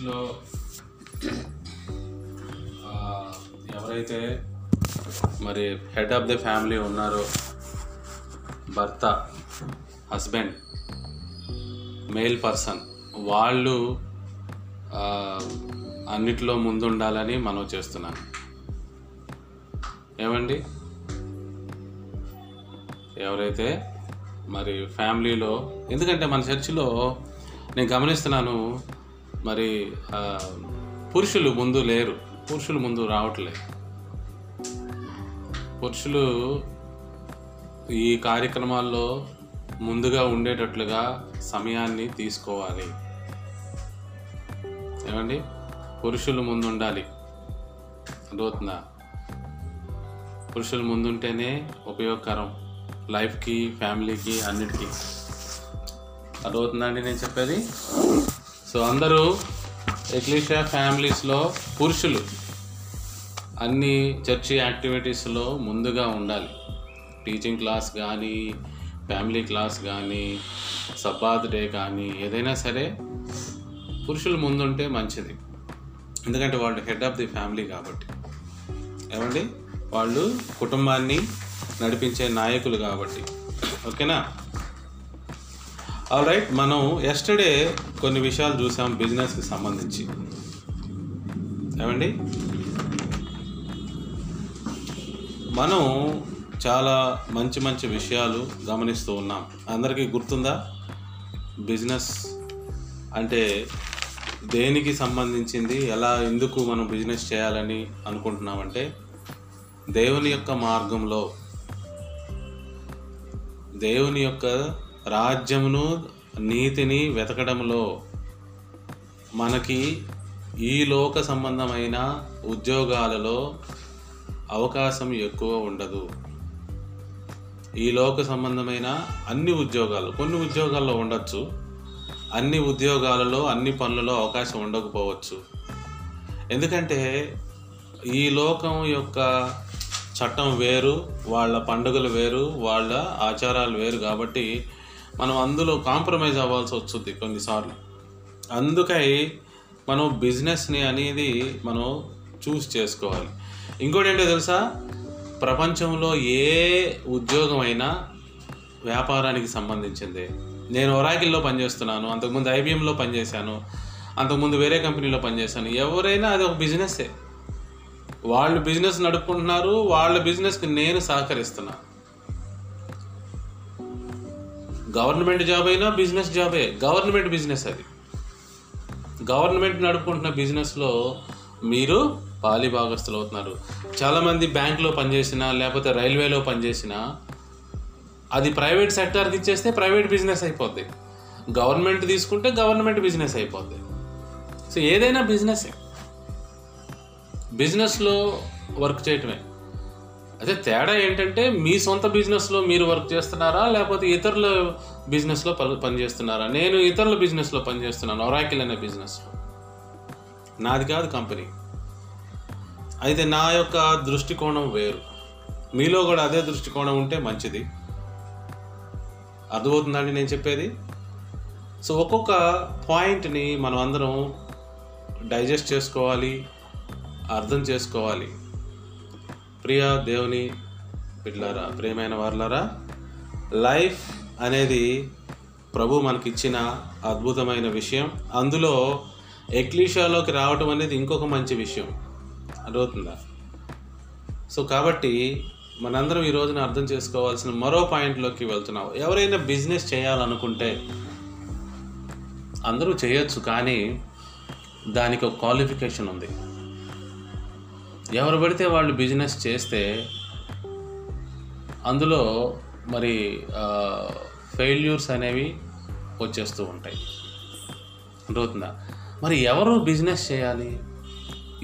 ఫ్యామిలీస్లో ఎవరైతే మరి హెడ్ ఆఫ్ ది ఫ్యామిలీ ఉన్నారో భర్త హస్బెండ్ మేల్ పర్సన్ వాళ్ళు అన్నిట్లో ముందుండాలని మనం చేస్తున్నాను. ఏమండి? ఎవరైతే మరి ఫ్యామిలీలో ఎందుకంటే మన చర్చిలో నేను గమనిస్తున్నాను మరి పురుషులు ముందు లేరు. పురుషులు ముందు రావట్లేదు పురుషులు ఈ కార్యక్రమాల్లో ముందుగా ఉండేటట్లుగా సమయాన్ని తీసుకోవాలి. ఏమండి? పురుషులు ముందు ఉండాలి అర్థవుతుందా పురుషులు ముందుంటేనే ఉపయోగకరం. లైఫ్కి ఫ్యామిలీకి అన్నిటికీ. అర్థమవుతుందండి నేను చెప్పేది? సో అందరూ ఎక్లీషియా ఫ్యామిలీస్లో పురుషులు. అన్ని చర్చి యాక్టివిటీస్లో ముందుగా ఉండాలి. టీచింగ్ క్లాస్ కానీ ఫ్యామిలీ క్లాస్ కానీ సబ్బాత్ డే కానీ ఏదైనా సరే పురుషులు ముందుంటే మంచిది. ఎందుకంటే వాళ్ళు హెడ్ ఆఫ్ ది ఫ్యామిలీ కాబట్టి. ఏమండి? వాళ్ళు కుటుంబాన్ని నడిపించే నాయకులు కాబట్టి. ఓకేనా? ఆల్ రైట్ మనం ఎస్టర్డే కొన్ని విషయాలు చూసాం బిజినెస్కి సంబంధించి. ఏమండి? మనం చాలా మంచి మంచి విషయాలు గమనిస్తూ ఉన్నాం. అందరికీ గుర్తుందా? బిజినెస్ అంటే దేనికి సంబంధించింది? ఎలా ఎందుకు మనం బిజినెస్ చేయాలని అనుకుంటున్నామంటే దేవుని యొక్క మార్గంలో దేవుని యొక్క రాజ్యమును నీతిని వెతకడంలో మనకి ఈ లోక సంబంధమైన ఉద్యోగాలలో అవకాశం ఎక్కువ ఉండదు. ఈ లోక సంబంధమైన అన్ని ఉద్యోగాలు కొన్ని ఉద్యోగాల్లో ఉండొచ్చు. అన్ని ఉద్యోగాలలో అన్ని పనులలో అవకాశం ఉండకపోవచ్చు. ఎందుకంటే ఈ లోకం యొక్క చట్టం వేరు వాళ్ళ పండుగలు వేరు వాళ్ళ ఆచారాలు వేరు కాబట్టి మనం అందులో కాంప్రమైజ్ అవ్వాల్సి వస్తుంది కొన్నిసార్లు. అందుకై మనం బిజినెస్ని అనేది మనం చూస్ చేసుకోవాలి. ఇంకోటి ఏంటో తెలుసా? ప్రపంచంలో ఏ ఉద్యోగం అయినా వ్యాపారానికి సంబంధించింది. నేను ఒరాకిల్లో పనిచేస్తున్నాను అంతకుముందు ఐబిఎంలో పనిచేశాను అంతకుముందు వేరే కంపెనీలో పనిచేశాను. ఎవరైనా అది ఒక బిజినెస్సే వాళ్ళు బిజినెస్ నడుపుకుంటున్నారు వాళ్ళ బిజినెస్కి నేను సహకరిస్తున్నాను గవర్నమెంట్ జాబ్ అయినా బిజినెస్ జాబే గవర్నమెంట్ బిజినెస్ అది. గవర్నమెంట్ నడుపుకుంటున్న బిజినెస్లో మీరు పాలి భాగస్తులు అవుతున్నారు. చాలామంది బ్యాంకులో పనిచేసినా లేకపోతే రైల్వేలో పనిచేసినా అది ప్రైవేట్ సెక్టార్కి ఇచ్చేస్తే ప్రైవేట్ బిజినెస్ అయిపోద్ది. గవర్నమెంట్ తీసుకుంటే గవర్నమెంట్ బిజినెస్ అయిపోద్ది. సో ఏదైనా బిజినెసే బిజినెస్లో వర్క్ చేయటమే. అదే తేడా ఏంటంటే మీ సొంత బిజినెస్లో మీరు వర్క్ చేస్తున్నారా? లేకపోతే ఇతరుల బిజినెస్లో పని పనిచేస్తున్నారా నేను ఇతరుల బిజినెస్లో పనిచేస్తున్నాను ఒరాకిల్ అనే బిజినెస్లో నాది కాదు కంపెనీ అయితే నా యొక్క దృష్టికోణం వేరు. మీలో కూడా అదే దృష్టికోణం ఉంటే మంచిది. అర్థమవుతుందండి నేను చెప్పేది? సో ఒక్కొక్క పాయింట్ని మనం అందరం డైజెస్ట్ చేసుకోవాలి అర్థం చేసుకోవాలి. ప్రియ దేవుని బిడ్లారా ప్రియమైన వారులారా లైఫ్ అనేది ప్రభు మనకిచ్చిన అద్భుతమైన విషయం. అందులో ఎక్లీషాలోకి రావటం అనేది ఇంకొక మంచి విషయం. అర్థమవుతుందా? సో కాబట్టి మనందరం ఈ రోజున అర్థం చేసుకోవాల్సిన మరో పాయింట్లోకి వెళ్తున్నాం. ఎవరైనా బిజినెస్ చేయాలనుకుంటే అందరూ చేయొచ్చు కానీ దానికి ఒక క్వాలిఫికేషన్ ఉంది. ఎవరు పడితే వాళ్ళు బిజినెస్ చేస్తే అందులో మరి ఫెయిల్యూర్స్ అనేవి వచ్చేస్తూ ఉంటాయి. అర్థమవుతుందా? మరి ఎవరు బిజినెస్ చేయాలి?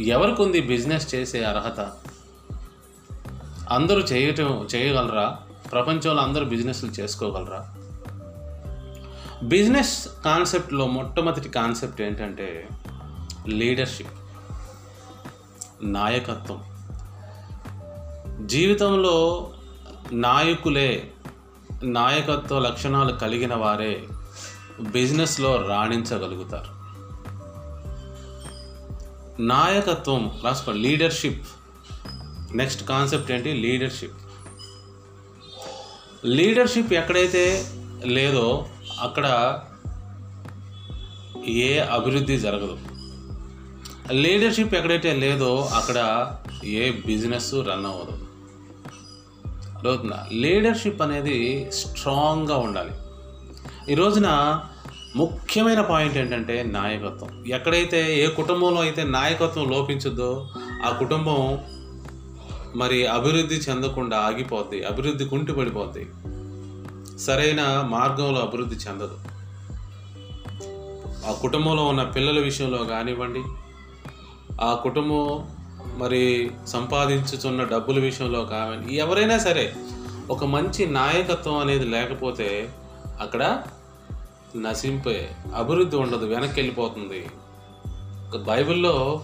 ఎవరికి ఉంది బిజినెస్ చేసే అర్హత? అందరూ చేయటం చేయగలరా? ప్రపంచంలో అందరూ బిజినెస్లు చేసుకోగలరా? బిజినెస్ కాన్సెప్ట్లో మొట్టమొదటి కాన్సెప్ట్ ఏంటంటే లీడర్షిప్. నాయకత్వం. జీవితంలో నాయకులే నాయకత్వ లక్షణాలు కలిగిన వారే బిజినెస్లో రాణించగలుగుతారు. నాయకత్వం రాసుకో లీడర్షిప్. నెక్స్ట్ కాన్సెప్ట్ ఏంటి? లీడర్షిప్. లీడర్షిప్ ఎక్కడైతే లేదో అక్కడ ఏ అభివృద్ధి జరగదు. లీడర్షిప్ ఎక్కడైతే లేదో అక్కడ ఏ బిజినెస్ రన్ అవ్వదు. అర్థవుతుందా లీడర్షిప్ అనేది స్ట్రాంగ్గా ఉండాలి. ఈ రోజున ముఖ్యమైన పాయింట్ ఏంటంటే నాయకత్వం. ఎక్కడైతే ఏ కుటుంబంలో అయితే నాయకత్వం లోపించుద్దో ఆ కుటుంబం మరి అభివృద్ధి చెందకుండా ఆగిపోద్ది అభివృద్ధి కుంటిపడిపోద్ది సరైన మార్గంలో అభివృద్ధి చెందదు. ఆ కుటుంబంలో ఉన్న పిల్లల విషయంలో కానివ్వండి ఆ కుటుంబం మరి సంపాదించుతున్న డబ్బుల విషయంలో కావాలి ఎవరైనా సరే ఒక మంచి నాయకత్వం అనేది లేకపోతే అక్కడ నశింపే అభివృద్ధి ఉండదు వెనక్కి వెళ్ళిపోతుంది బైబిల్లో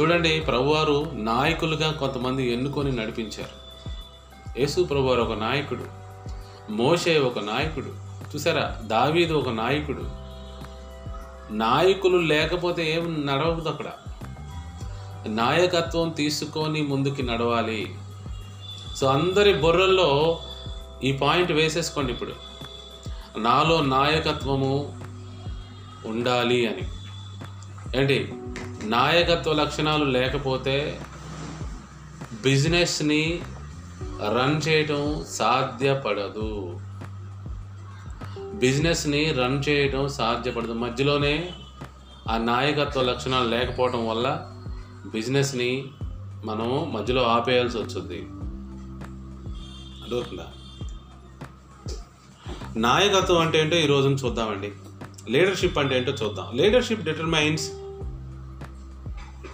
చూడండి ప్రభువారు నాయకులుగా కొంతమంది ఎన్నుకొని నడిపించారు. యేసు ప్రభువారు ఒక నాయకుడు మోషే ఒక నాయకుడు చూసారా? దావీదు ఒక నాయకుడు. నాయకులు లేకపోతే ఏం నడవదు అక్కడ. నాయకత్వం తీసుకొని ముందుకి నడవాలి. సో అందరి బుర్రల్లో ఈ పాయింట్ వేసేసుకోండి ఇప్పుడు. నాలో నాయకత్వము ఉండాలి అని. ఏంటి? నాయకత్వ లక్షణాలు లేకపోతే బిజినెస్ని రన్ చేయటం సాధ్యపడదు. బిజినెస్ని రన్ చేయటం సాధ్యపడదు. మధ్యలోనే ఆ నాయకత్వ లక్షణాలు లేకపోవడం వల్ల బిజినెస్ని మనం మధ్యలో ఆపేయాల్సి వస్తుంది. అర్థవుతుందా నాయకత్వం అంటే ఏంటో ఈ రోజున చూద్దామండి. లీడర్షిప్ అంటే ఏంటో చూద్దాం. Leadership determines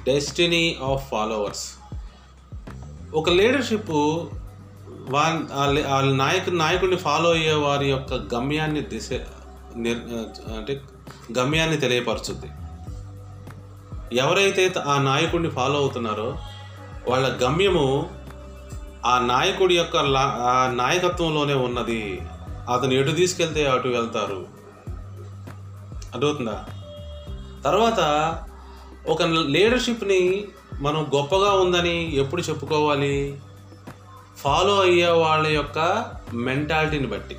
destiny of followers. ఒక లీడర్షిప్ వాళ్ళ వాళ్ళ నాయకు నాయకుడిని ఫాలో అయ్యే వారి యొక్క గమ్యాన్ని దిశ నిర్ అంటే గమ్యాన్ని తెలియపరుచుద్ది ఎవరైతే ఆ నాయకుడిని ఫాలో అవుతున్నారో వాళ్ళ గమ్యము ఆ నాయకుడి యొక్క లా- ఆ నాయకత్వంలోనే ఉన్నది. అతను ఎటు తీసుకెళ్తే అటు వెళ్తారు. అర్థమవుతుందా? తర్వాత ఒక లీడర్షిప్ని మనం గొప్పగా ఉందని ఎప్పుడు చెప్పుకోవాలి? ఫాలో అయ్యే వాళ్ళ యొక్క మెంటాలిటీని బట్టి.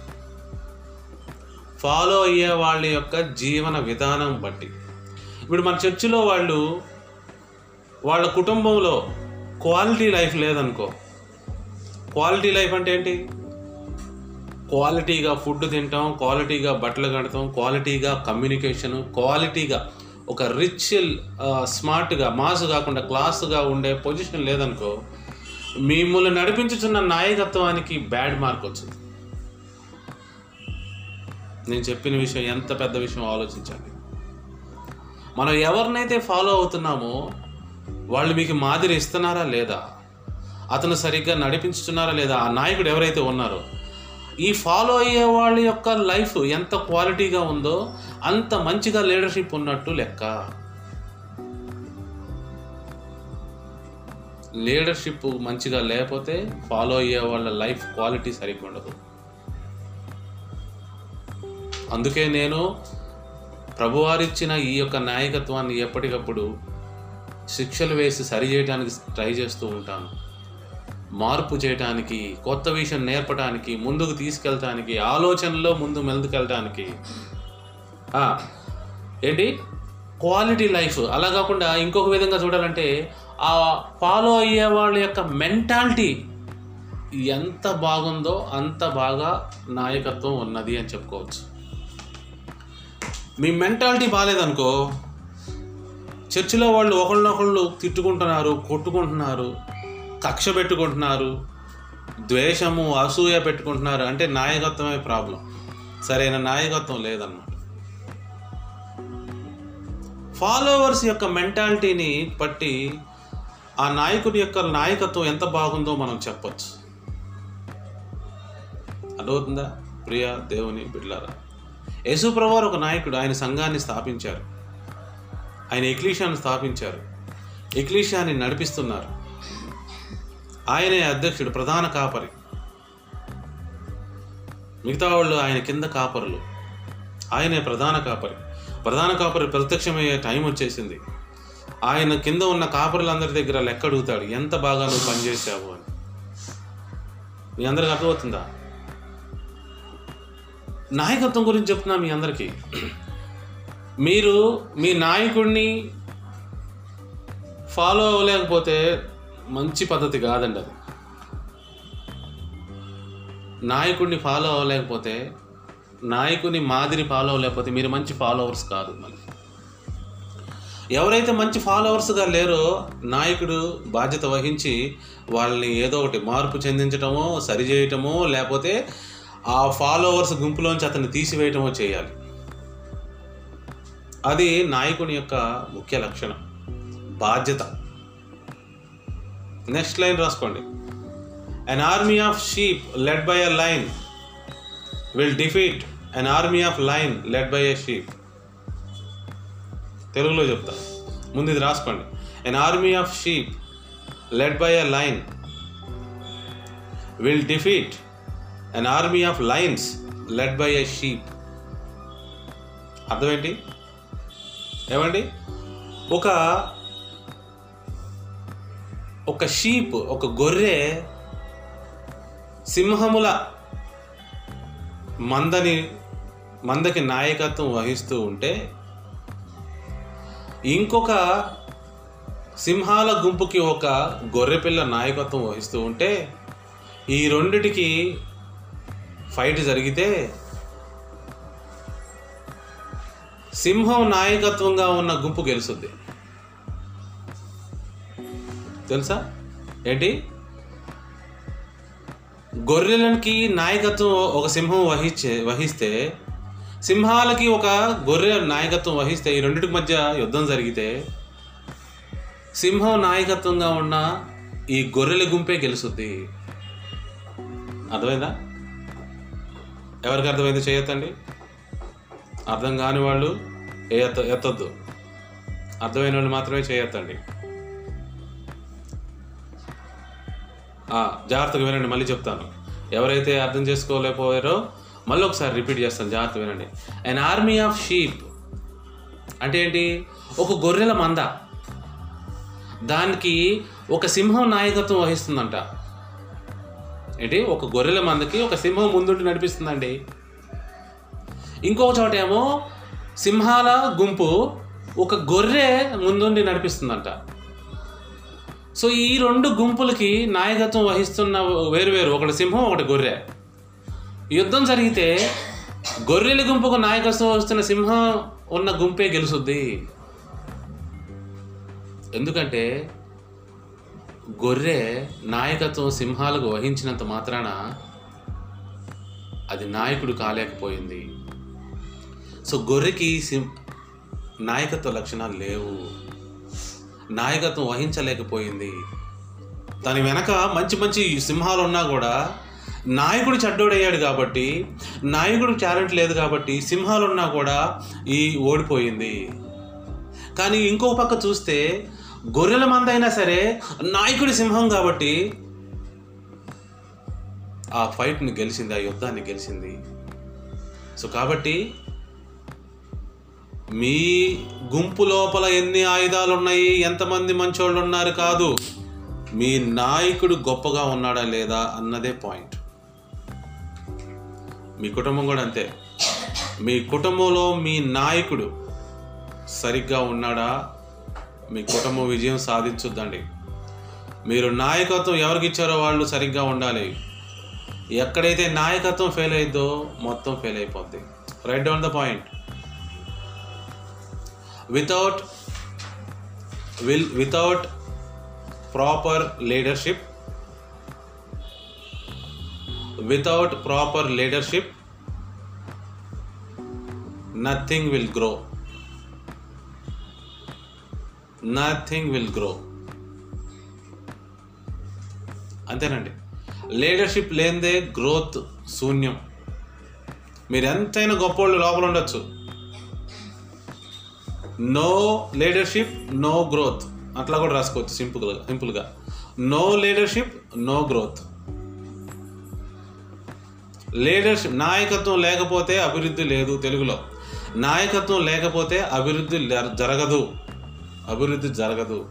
ఫాలో అయ్యే వాళ్ళ యొక్క జీవన విధానం బట్టి. ఇప్పుడు మన చర్చిలో వాళ్ళు వాళ్ళ కుటుంబంలో క్వాలిటీ లైఫ్ లేదనుకో. క్వాలిటీ లైఫ్ అంటే ఏంటి? క్వాలిటీగా ఫుడ్ తింటాం క్వాలిటీగా బట్టలు కడతాం క్వాలిటీగా కమ్యూనికేషన్ క్వాలిటీగా ఒక రిచ్ స్మార్ట్గా మాస్ కాకుండా క్లాస్గా ఉండే పొజిషన్ లేదనుకో మిమ్మల్ని నడిపించుచున్న నాయకత్వానికి బ్యాడ్ మార్క్ వచ్చింది. నేను చెప్పిన విషయం ఎంత పెద్ద విషయం ఆలోచించండి. మనం ఎవరినైతే ఫాలో అవుతున్నామో వాళ్ళు మీకు మాదిరి ఇస్తున్నారా లేదా? అతను సరిగ్గా నడిపించుతున్నారా లేదా? ఆ నాయకుడు ఎవరైతే ఉన్నారో ఈ ఫాలో అయ్యే వాళ్ళ యొక్క లైఫ్ ఎంత క్వాలిటీగా ఉందో అంత మంచిగా లీడర్షిప్ ఉన్నట్టు లెక్క. లీడర్షిప్ మంచిగా లేకపోతే ఫాలో అయ్యే వాళ్ళ లైఫ్ క్వాలిటీ సరిగ్గా ఉండదు. అందుకే నేను ప్రభువారిచ్చిన ఈ యొక్క నాయకత్వాన్ని ఎప్పటికప్పుడు శిక్షలు వేసి సరి చేయడానికి ట్రై చేస్తూ ఉంటాను. మార్పు చేయటానికి కొత్త విషయం నేర్పడానికి ముందుకు తీసుకెళ్ళటానికి ఆలోచనలో ముందు మెలుదుకెళ్ళటానికి ఏంటి? Quality life. అలా కాకుండా ఇంకొక విధంగా చూడాలంటే ఆ ఫాలో అయ్యే వాళ్ళ యొక్క మెంటాలిటీ ఎంత బాగుందో అంత బాగా నాయకత్వం ఉన్నది అని చెప్పుకోవచ్చు. మీ మెంటాలిటీ బాగాలేదనుకో చర్చిలో వాళ్ళు ఒకళ్ళనొకళ్ళు తిట్టుకుంటున్నారు కొట్టుకుంటున్నారు కక్ష పెట్టుకుంటున్నారు ద్వేషము అసూయ పెట్టుకుంటున్నారు అంటే నాయకత్వమే ప్రాబ్లం. సరైన నాయకత్వం లేదన్నమాట. ఫాలోవర్స్ యొక్క మెంటాలిటీని బట్టి ఆ నాయకుడి యొక్క నాయకత్వం ఎంత బాగుందో మనం చెప్పచ్చు. అర్థమవుతుందా? ప్రియా దేవుని బిడ్లారా యేసుప్రవారు ఒక నాయకుడు. ఆయన సంఘాన్ని స్థాపించారు. ఆయన ఎక్లీషాను స్థాపించారు. ఎక్లీషాన్ని నడిపిస్తున్నారు. ఆయనే అధ్యక్షుడు ప్రధాన కాపరి. మిగతా వాళ్ళు ఆయన కింద కాపరులు. ఆయనే ప్రధాన కాపరి. ప్రధాన కాపరి ప్రత్యక్షమయ్యే టైం వచ్చేసింది. ఆయన కింద ఉన్న కాపరులందరి దగ్గర లెక్క అడుగుతాడు ఎంత బాగా నువ్వు పనిచేసావు అని. మీ అందరికి అర్థమవుతుందా? నాయకత్వం గురించి చెప్తున్నా మీ అందరికీ. మీరు మీ నాయకుడిని ఫాలో అవ్వలేకపోతే మంచి పద్ధతి కాదండి అది. నాయకుడిని ఫాలో అవ్వలేకపోతే నాయకుని మాదిరి ఫాలో అవ్వలేకపోతే మీరు మంచి ఫాలోవర్స్ కాదు మళ్ళీ ఎవరైతే మంచి ఫాలోవర్స్గా లేరో నాయకుడు బాధ్యత వహించి వాళ్ళని ఏదో ఒకటి మార్పు చెందించటమో సరిచేయటమో లేకపోతే ఆ ఫాలోవర్స్ గుంపులోంచి అతన్ని తీసివేయటమో చేయాలి. అది నాయకుని యొక్క ముఖ్య లక్షణం. బాధ్యత. నెక్స్ట్ లైన్ రాసుకోండి. An army of sheep led by a lion will defeat an army of lion led by a sheep తెలుగులో చెప్తా. ముందు ఇది రాసుకోండి. An army of sheep led by a lion will defeat an army of lions led by a sheep అర్థమేంటి? ఏమండి? ఒక ఒక sheep ఒక గొర్రె సింహముల మందని మందకి నాయకత్వం వహిస్తూ ఉంటే ఇంకొక సింహాల గుంపుకి ఒక గొర్రెపిల్ల నాయకత్వం వహిస్తూ ఉంటే ఈ రెండిటికి ఫైట్ జరిగితే సింహం నాయకత్వంగా ఉన్న గుంపు గెలుస్తుంది. తెలుసా? ఏంటి? గొర్రెలకి నాయకత్వం ఒక సింహం వహించే వహిస్తే సింహాలకి ఒక గొర్రె నాయకత్వం వహిస్తే ఈ రెండింటి మధ్య యుద్ధం జరిగితే సింహం నాయకత్వంగా ఉన్న ఈ గొర్రెల గుంపే గెలుస్తుంది. అర్థమైందా? ఎవరికి అర్థమైంది చేయొద్దండి? అర్థం కాని వాళ్ళు ఎత్త ఎత్తొద్దు. అర్థమైన వాళ్ళు మాత్రమే చేయొద్దండి. జాగ్రత్తగా వినండి మళ్ళీ చెప్తాను. ఎవరైతే అర్థం చేసుకోలేకపోయారో మళ్ళీ ఒకసారి రిపీట్ చేస్తాను జాగ్రత్తగా వినండి. అన్ ఆర్మీ ఆఫ్ షీప్ అంటే ఏంటి? ఒక గొర్రెల మంద. దానికి ఒక సింహం నాయకత్వం వహిస్తుందంట. ఏంటి? ఒక గొర్రెల మందకి ఒక సింహం ముందుండి నడిపిస్తుందండి. ఇంకొక చోట ఏమో సింహాల గుంపు ఒక గొర్రె ముందుండి నడిపిస్తుందంట. సో ఈ రెండు గుంపులకి నాయకత్వం వహిస్తున్న వేరు వేరు ఒకటి సింహం ఒకటి గొర్రె. యుద్ధం జరిగితే గొర్రెల గుంపుకు నాయకత్వం వస్తున్న సింహం ఉన్న గుంపే గెలుసుద్ది. ఎందుకంటే గొర్రె నాయకత్వం సింహాలకు వహించినంత మాత్రాన అది నాయకుడు కాలేకపోయింది. సో గొర్రెకి సింహ నాయకత్వ లక్షణాలు లేవు. నాయకత్వం వహించలేకపోయింది. దాని వెనక మంచి మంచి సింహాలు ఉన్నా కూడా నాయకుడు చెడ్డోడయ్యాడు కాబట్టి నాయకుడు టాలెంట్ లేదు కాబట్టి సింహాలు ఉన్నా కూడా ఈ ఓడిపోయింది. కానీ ఇంకో పక్క చూస్తే గొర్రెల మందైనా సరే నాయకుడి సింహం కాబట్టి ఆ ఫైట్ని గెలిచింది ఆ యుద్ధాన్ని గెలిచింది. సో కాబట్టి మీ గుంపు లోపల ఎన్ని ఆయుధాలు ఉన్నాయి ఎంతమంది మంచోళ్ళు ఉన్నారు కాదు మీ నాయకుడు గొప్పగా ఉన్నాడా లేదా అన్నదే పాయింట్. మీ కుటుంబం కూడా అంతే. మీ కుటుంబంలో మీ నాయకుడు సరిగ్గా ఉన్నాడా మీ కుటుంబం విజయం సాధించుద్దండి. మీరు నాయకత్వం ఎవరికి ఇచ్చారో వాళ్ళు సరిగ్గా ఉండాలి. ఎక్కడైతే నాయకత్వం ఫెయిల్ అయిద్దో మొత్తం ఫెయిల్ అయిపోద్ది. Write down the point without will without proper leadership without proper leadership nothing will grow nothing will grow అంతేనండి. లీడర్షిప్ లేనిదే గ్రోత్ శూన్యం. మీరు ఎంతైనా గొప్పోళ్ళు లోపల ఉండొచ్చు. నో లీడర్షిప్ నో గ్రోత్ అట్లా కూడా రాసుకోవచ్చు సింపుల్గా సింపుల్గా. No leadership no growth leadership నాయకత్వం లేకపోతే అభివృద్ధి లేదు తెలుగులో. నాయకత్వం లేకపోతే అభివృద్ధి జరగదు. అభివృద్ధి జరగదు.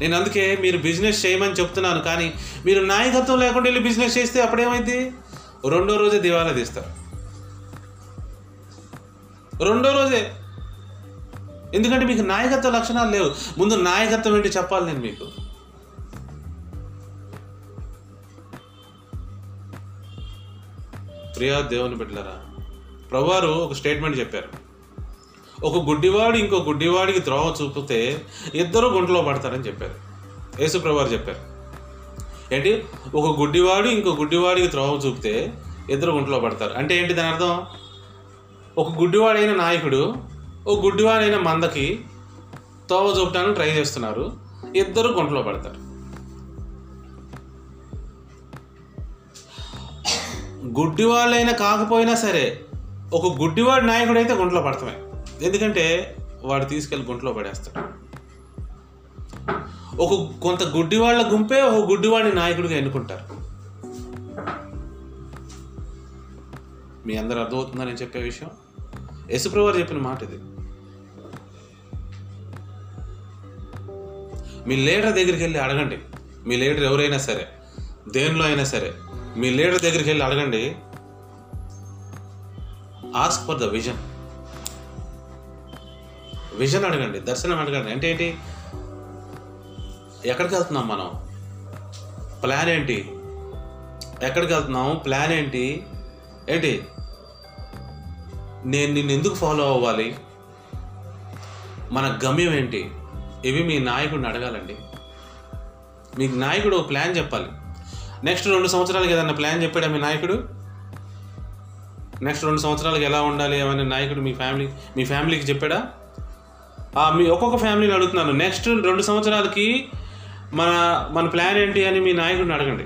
నేను అందుకే మీరు బిజినెస్ చేయమని చెప్తున్నాను కానీ మీరు నాయకత్వం లేకుండా వెళ్ళి బిజినెస్ చేస్తే అప్పుడేమైంది? రెండో రోజే దివాలా తీస్తారు. రెండో రోజే. ఎందుకంటే మీకు నాయకత్వ లక్షణాలు లేవు. ముందు నాయకత్వం ఏంటి చెప్పాలి నేను మీకు. ప్రియా దేవుని బిడ్డలరా ప్రభువారు ఒక స్టేట్మెంట్ చెప్పారు. ఒక గుడ్డివాడు ఇంకో గుడ్డివాడికి ద్రోవ చూపితే ఇద్దరు గుంటలో పడతారని చెప్పారు. ఏసుప్రభువారు చెప్పారు. ఏంటి? ఒక గుడ్డివాడు ఇంకో గుడ్డివాడికి ద్రోవ చూపితే ఇద్దరు గుంటలో పడతారు. అంటే ఏంటి దాని అర్థం? ఒక గుడ్డివాడైన నాయకుడు ఒక గుడ్డివాడైన మందకి తోవ చూపడానికి ట్రై చేస్తున్నారు. ఇద్దరు గుంటలో పడతారు. గుడ్డివాళ్ళైనా కాకపోయినా సరే ఒక గుడ్డివాడి నాయకుడైతే గుంటలో పడతామే. ఎందుకంటే వాడు తీసుకెళ్ళి గుంట్లో పడేస్తాడు. ఒక కొంత గుడ్డివాళ్ళ గుంపే ఒక గుడ్డివాడిని నాయకుడిగా ఎన్నుకుంటారు. మీ అందరు అర్థమవుతుందని చెప్పే విషయం? యశుప్రవారు చెప్పిన మాట ఇది. మీ లీడర్ దగ్గరికి వెళ్ళి అడగండి. మీ లీడర్ ఎవరైనా సరే దేనిలో అయినా సరే మీ లీడర్ దగ్గరికి వెళ్ళి అడగండి. Ask for the vision vision అడగండి దర్శనం అడగండి. అంటే ఏంటి? ఎక్కడికి వెళ్తున్నాం మనం? ప్లాన్ ఏంటి? ఎక్కడికి వెళ్తున్నాం? ప్లాన్ ఏంటి? ఏంటి? నేను నిన్ను ఎందుకు ఫాలో అవ్వాలి? మన గమ్యం ఏంటి? ఇవి మీ నాయకుడిని అడగాలండి. మీకు నాయకుడు ఒక ప్లాన్ చెప్పాలి. నెక్స్ట్ రెండు సంవత్సరాలకి ఏదన్నా ప్లాన్ చెప్పాడా మీ నాయకుడు? నెక్స్ట్ రెండు సంవత్సరాలకి ఎలా ఉండాలి? ఏమైనా నాయకుడు మీ ఫ్యామిలీ మీ ఫ్యామిలీకి చెప్పాడా? మీ ఒక్కొక్క ఫ్యామిలీని అడుగుతున్నాను. నెక్స్ట్ రెండు సంవత్సరాలకి మన మన ప్లాన్ ఏంటి అని మీ నాయకుడిని అడగండి.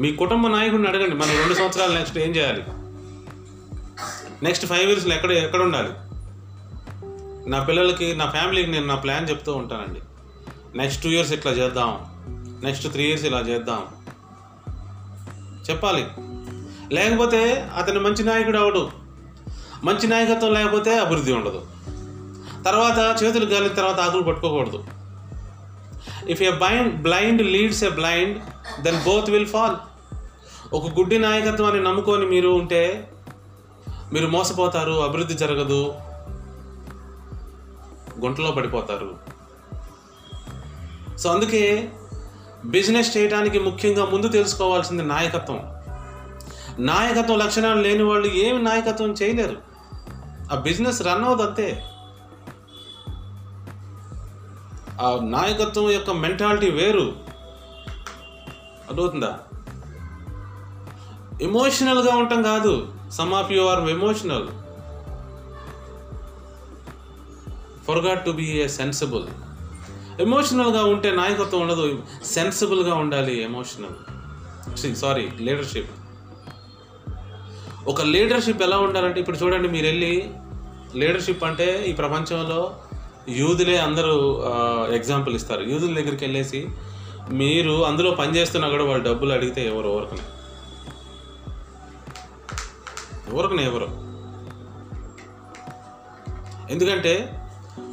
మీ కుటుంబ నాయకుడిని అడగండి. మన రెండు సంవత్సరాలు నెక్స్ట్ ఏం చేయాలి? నెక్స్ట్ ఫైవ్ ఇయర్స్లో ఎక్కడ ఎక్కడ ఉండాలి? నా పిల్లలకి నా ఫ్యామిలీకి నేను నా ప్లాన్ చెప్తూ ఉంటానండి. నెక్స్ట్ టూ ఇయర్స్ ఇట్లా చేద్దాం. నెక్స్ట్ త్రీ ఇయర్స్ ఇలా చేద్దాం. చెప్పాలి. లేకపోతే అతను మంచి నాయకుడు అవడు. మంచి నాయకత్వం లేకపోతే అభివృద్ధి ఉండదు. తర్వాత చేతులు గాలిన తర్వాత ఆకులు పట్టుకోకూడదు. If a bind blind leads a blind then both will fall ఒక గుడ్డి నాయకత్వాన్ని నమ్ముకొని మీరు ఉంటే మీరు మోసపోతారు అభివృద్ధి జరగదు గుంటలో పడిపోతారు. సో అందుకే బిజినెస్ చేయడానికి ముఖ్యంగా ముందు తెలుసుకోవాల్సింది నాయకత్వం. నాయకత్వం లక్షణాలు లేని వాళ్ళు ఏమి నాయకత్వం చేయలేరు. ఆ బిజినెస్ రన్ అవుతుంది అంతే. ఆ నాయకత్వం యొక్క మెంటాలిటీ వేరు. అర్థమవుతుందా? ఎమోషనల్గా ఉండటం కాదు. Some of you are emotional forgot to be a sensible ఎమోషనల్గా ఉంటే నాయకత్వం ఉండదు. సెన్సిబుల్గా ఉండాలి. ఎమోషనల్ సారీ లీడర్షిప్ ఒక లీడర్షిప్ ఎలా ఉండాలంటే ఇప్పుడు చూడండి మీరు వెళ్ళి లీడర్షిప్ అంటే ఈ ప్రపంచంలో యూదులే అందరూ ఎగ్జాంపుల్ ఇస్తారు. యూదుల దగ్గరికి వెళ్ళేసి మీరు అందులో పనిచేస్తున్నా కూడా వాళ్ళు డబ్బులు అడిగితే ఎవరు ఎవరికనే ఎవరికనే ఎవరు? ఎందుకంటే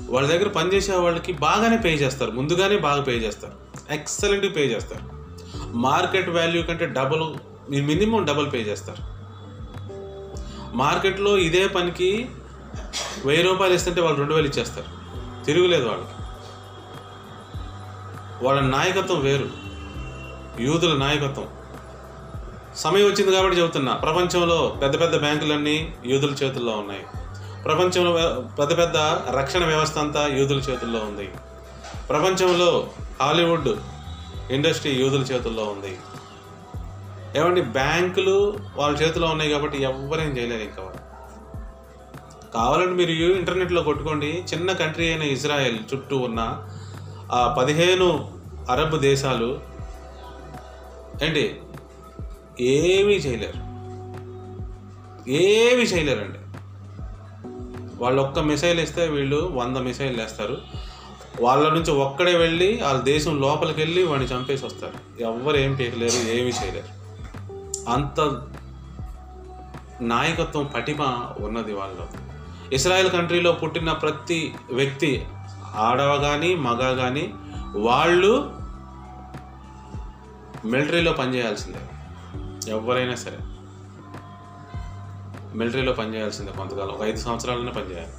వాళ్ళ దగ్గర పనిచేసే వాళ్ళకి బాగానే పే చేస్తారు. ముందుగానే బాగా పే చేస్తారు. ఎక్సలెంట్గా పే చేస్తారు. మార్కెట్ వాల్యూ కంటే డబుల్ మీరు మినిమం డబుల్ పే చేస్తారు. మార్కెట్లో ఇదే పనికి వెయ్యి రూపాయలు ఇస్తుంటే వాళ్ళు రెండు వేలు ఇచ్చేస్తారు. తిరుగులేదు వాళ్ళకి వాళ్ళ నాయకత్వం వేరు. యూదుల నాయకత్వం. సమయం వచ్చింది కాబట్టి చెబుతున్నా. ప్రపంచంలో పెద్ద పెద్ద బ్యాంకులన్నీ యూదుల చేతుల్లో ఉన్నాయి. ప్రపంచంలో పెద్ద పెద్ద రక్షణ వ్యవస్థ అంతా యూదుల చేతుల్లో ఉంది. ప్రపంచంలో హాలీవుడ్ ఇండస్ట్రీ యూదుల చేతుల్లో ఉంది. ఏమండి? బ్యాంకులు వాళ్ళ చేతిలో ఉన్నాయి కాబట్టి ఎవరేం చేయలేరు ఇంకా కావాలంటే మీరు ఇంటర్నెట్లో కొట్టుకోండి. చిన్న కంట్రీ అయిన ఇజ్రాయెల్ చుట్టూ ఉన్న ఆ పదిహేను అరబ్ దేశాలు ఏంటి? ఏమీ చేయలేరు. ఏమీ చేయలేరండి. వాళ్ళు ఒక్క మిసైల్ ఇస్తే వీళ్ళు వంద మిసైల్ వేస్తారు. వాళ్ళ నుంచి ఒక్కడే వెళ్ళి వాళ్ళ దేశం లోపలికి వెళ్ళి వాడిని చంపేసి వస్తారు. ఎవ్వరు ఏం పీకలేరు ఏమీ చేయలేరు. అంత నాయకత్వం పటిమ ఉన్నది వాళ్ళలో ఇస్రాయెల్ కంట్రీలో పుట్టిన ప్రతి వ్యక్తి ఆడవ కానీ మగ కానీ వాళ్ళు మిలిటరీలో పనిచేయాల్సిందే. ఎవరైనా సరే. మిలిటరీలో పనిచేయాల్సిందే కొంతకాలం. ఒక ఐదు సంవత్సరాలనే పనిచేయాలి.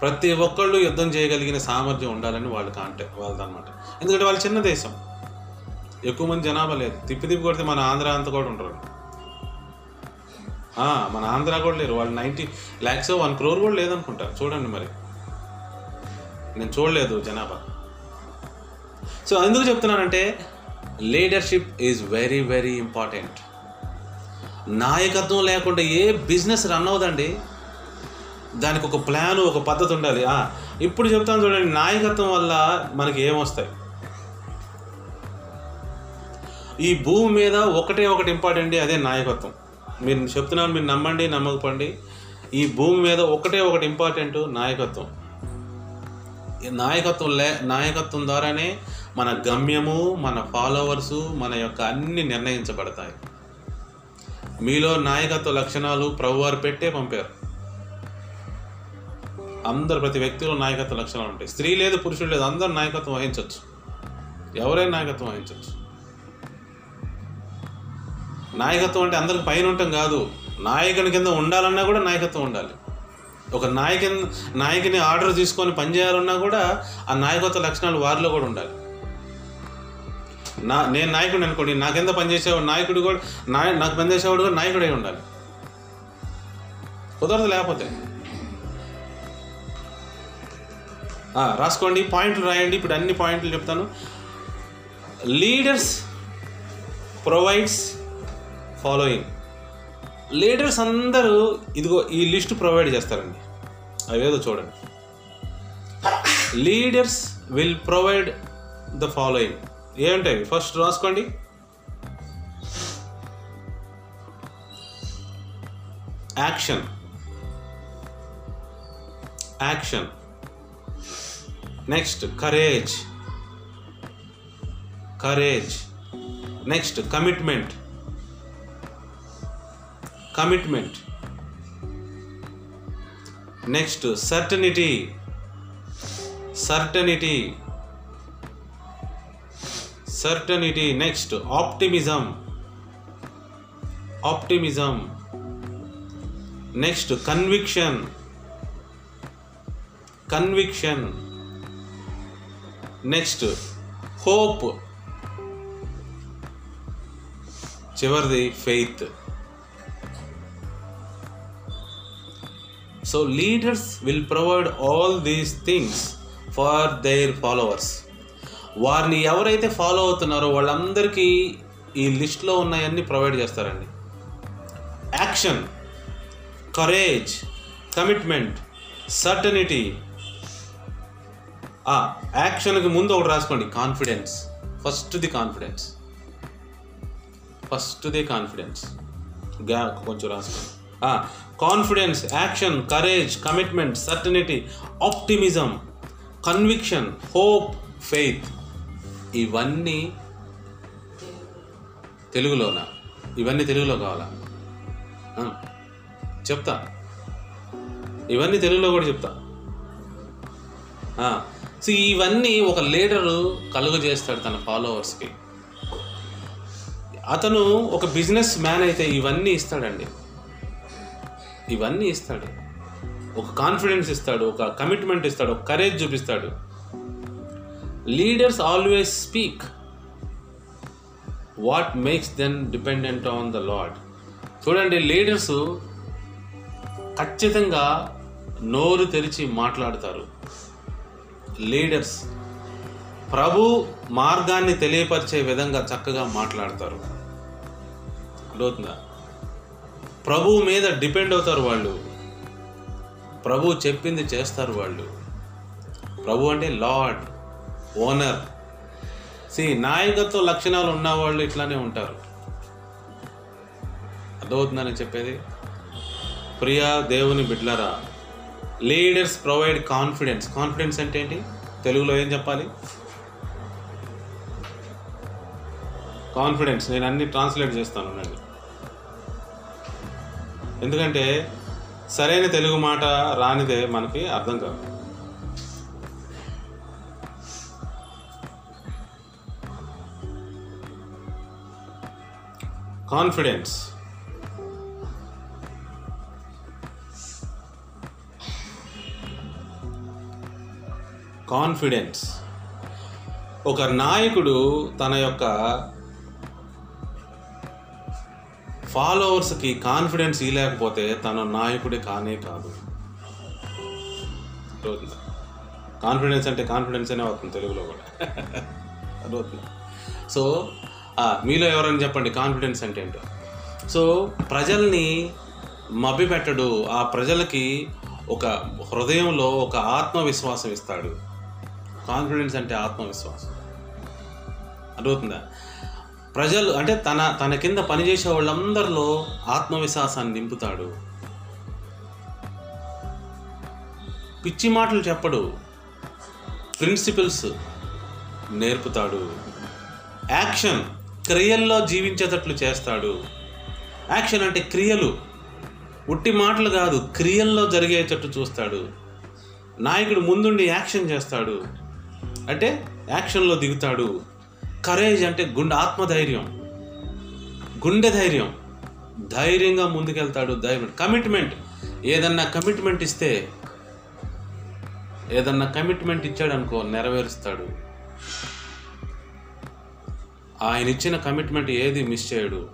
ప్రతి ఒక్కళ్ళు యుద్ధం చేయగలిగిన సామర్థ్యం ఉండాలని వాళ్ళు కాంటే వాళ్ళదన్నమాట. ఎందుకంటే వాళ్ళు చిన్న దేశం. ఎక్కువ మంది జనాభా లేదు. తిప్పి తిప్పి కొడితే మన ఆంధ్ర అంతా కూడా ఉంటారు మన ఆంధ్ర కూడా లేరు. వాళ్ళు నైంటీ ల్యాక్స్ వన్ క్రోర్ కూడా లేదనుకుంటా. చూడండి మరి. నేను చూడలేదు జనాభా. సో ఎందుకు చెప్తున్నానంటే leadership is very very important నాయకత్వం లేకుండా ఏ బిజినెస్ రన్ అవ్వదండి. దానికి ఒక ప్లాన్ ఒక పద్ధతి ఉండాలి. ఇప్పుడు చెప్తాను చూడండి నాయకత్వం వల్ల మనకి ఏమొస్తాయి? ఈ భూమి మీద ఒకటే ఒకటి ఇంపార్టెంట్ అదే నాయకత్వం. మీరు చెప్తున్నాను మీరు నమ్మండి నమ్మకపోండి. ఈ భూమి మీద ఒకటే ఒకటి ఇంపార్టెంట్ నాయకత్వం. నాయకత్వం లే నాయకత్వం ద్వారానే మన గమ్యము మన ఫాలోవర్సు మన యొక్క అన్ని నిర్ణయించబడతాయి. మీలో నాయకత్వ లక్షణాలు ప్రభువారు పెట్టే పంపారు. అందరు ప్రతి వ్యక్తిలో నాయకత్వ లక్షణాలు ఉంటాయి. స్త్రీ లేదు పురుషుడు లేదు అందరూ నాయకత్వం వహించవచ్చు ఎవరైనా నాయకత్వం వహించవచ్చు నాయకత్వం అంటే అందరికి పైన ఉండటం కాదు. నాయకుని కింద ఉండాలన్నా కూడా నాయకత్వం ఉండాలి. ఒక నాయకు నాయకుని ఆర్డర్ తీసుకొని పనిచేయాలన్నా కూడా ఆ నాయకత్వ లక్షణాలు వారిలో కూడా ఉండాలి. నా నేను నాయకుడిని అనుకోండి నా కింద పనిచేసేవాడు నాయకుడు కూడా నాయ నాకు పనిచేసేవాడు కూడా నాయకుడై ఉండాలి. కుదరదు లేకపోతే. రాసుకోండి పాయింట్లు రాయండి ఇప్పుడు అన్ని పాయింట్లు చెప్తాను. లీడర్స్ ప్రొవైడ్స్ ఫాలోయింగ్ లీడర్స్ అందరూ ఇదిగో ఈ లిస్ట్ ప్రొవైడ్ చేస్తారండి. అవేదో చూడండి. Leaders will provide the following ఏముంటాయి ఫస్ట్ రాసుకోండి. Action action next courage courage next commitment commitment next certainty certainty certainty next optimism optimism next conviction conviction next hope చివరిది faith so leaders will provide all these things for their followers వారిని ఎవరైతే follow అవుతున్నారో వాళ్ళందరికీ ఈ లిస్ట్లో ఉన్నాయన్నీ provide చేస్తారండి. Action courage commitment certainty యాక్షన్కి ముందు ఒకటి రాసుకోండి. కాన్ఫిడెన్స్ ఫస్ట్ది కాన్ఫిడెన్స్ ఫస్ట్ది కాన్ఫిడెన్స్ గ్యా కొంచెం రాసుకోండి. Confidence action courage commitment certainty optimism conviction hope faith. ఇవన్నీ తెలుగులోనా? ఇవన్నీ తెలుగులో కావాలా? చెప్తా. ఇవన్నీ తెలుగులో కూడా చెప్తా. సో ఇవన్నీ ఒక లీడరు కలుగు చేస్తాడు తన ఫాలోవర్స్కి. అతను ఒక బిజినెస్ మ్యాన్ అయితే ఇవన్నీ ఇస్తాడండి. ఇవన్నీ ఇస్తాడు. ఒక కాన్ఫిడెన్స్ ఇస్తాడు ఒక కమిట్మెంట్ ఇస్తాడు ఒక కరేజ్ చూపిస్తాడు. Leaders always speak what makes then dependent on the lord చూడండి లీడర్స్ ఖచ్చితంగా నోరు తెరిచి మాట్లాడతారు. లీడర్స్ ప్రభు మార్గాన్ని తెలియపరిచే విధంగా చక్కగా మాట్లాడతారు. అర్థవుతుందా ప్రభు మీద డిపెండ్ అవుతారు వాళ్ళు. ప్రభు చెప్పింది చేస్తారు వాళ్ళు. ప్రభు అంటే లార్డ్ ఓనర్. సి నాయకత్వ లక్షణాలు ఉన్నవాళ్ళు ఇట్లానే ఉంటారు. అర్థమవుతుందని చెప్పేది? ప్రియా దేవుని బిడ్లరా లీడర్స్ ప్రొవైడ్ కాన్ఫిడెన్స్. కాన్ఫిడెన్స్ అంటే ఏంటి? తెలుగులో ఏం చెప్పాలి? కాన్ఫిడెన్స్. నేను అన్ని ట్రాన్స్లేట్ చేస్తాను నేను ఎందుకంటే సరైన తెలుగు మాట రానిదే మనకి అర్థం కాదు. కాన్ఫిడెన్స్. కాన్ఫిడెన్స్. ఒక నాయకుడు తన యొక్క ఫాలోవర్స్కి కాన్ఫిడెన్స్ ఇవ్వలేకపోతే తన నాయకుడే కానే కాదు. కాన్ఫిడెన్స్ అంటే కాన్ఫిడెన్స్ అనే అవుతుంది తెలుగులో కూడా. అర్థమవుతుందా? సో మీలో ఎవరైనా చెప్పండి కాన్ఫిడెన్స్ అంటే ఏంటో. సో ప్రజల్ని మభ్యపెట్టడు. ఆ ప్రజలకి ఒక హృదయంలో ఒక ఆత్మవిశ్వాసం ఇస్తాడు. కాన్ఫిడెన్స్ అంటే ఆత్మవిశ్వాసం. అర్థవుతుందా ప్రజలు అంటే తన తన కింద పనిచేసే వాళ్ళందరిలో ఆత్మవిశ్వాసాన్ని నింపుతాడు. పిచ్చి మాటలు చెప్పడు. ప్రిన్సిపల్స్ నేర్పుతాడు. యాక్షన్ క్రియల్లో జీవించేటట్లు చేస్తాడు. యాక్షన్ అంటే క్రియలు. ఉట్టి మాటలు కాదు క్రియల్లో జరిగేటట్టు చూస్తాడు. నాయకుడు ముందుండి యాక్షన్ చేస్తాడు. అంటే యాక్షన్లో దిగుతాడు. కరేజ్ అంటే గుండె ఆత్మధైర్యం. గుండె ధైర్యం. ధైర్యంగా ముందుకెళ్తాడు ధైర్యం కమిట్మెంట్ ఏదన్నా కమిట్మెంట్ ఇస్తే ఏదన్నా కమిట్మెంట్ ఇచ్చాడు అనుకో నెరవేరుస్తాడు. ఆయన ఇచ్చిన కమిట్మెంట్ ఏది మిస్ చేయడు.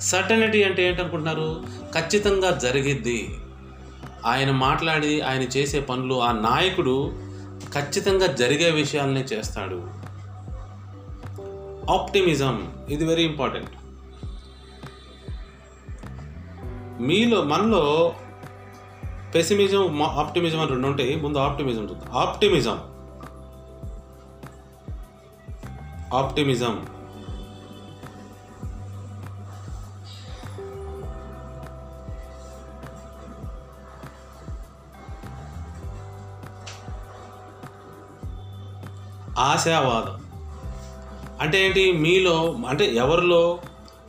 సర్టనిటీ అంటే ఏంటనుకుంటున్నారు? ఖచ్చితంగా జరిగిద్ది. ఆయన మాట్లాడి ఆయన చేసే పనులు ఆ నాయకుడు ఖచ్చితంగా జరిగే విషయాలనే చేస్తాడు. ఆప్టిమిజం. ఇది వెరీ ఇంపార్టెంట్ మీలో మనలో పెసిమిజం ఆప్టిమిజం అని రెండు ఉంటాయి. ముందు ఆప్టిమిజం చూద్దాం. ఆప్టిమిజం ఆప్టిమిజం ఆశావాదం. అంటే ఏంటి? మీలో అంటే ఎవరిలో?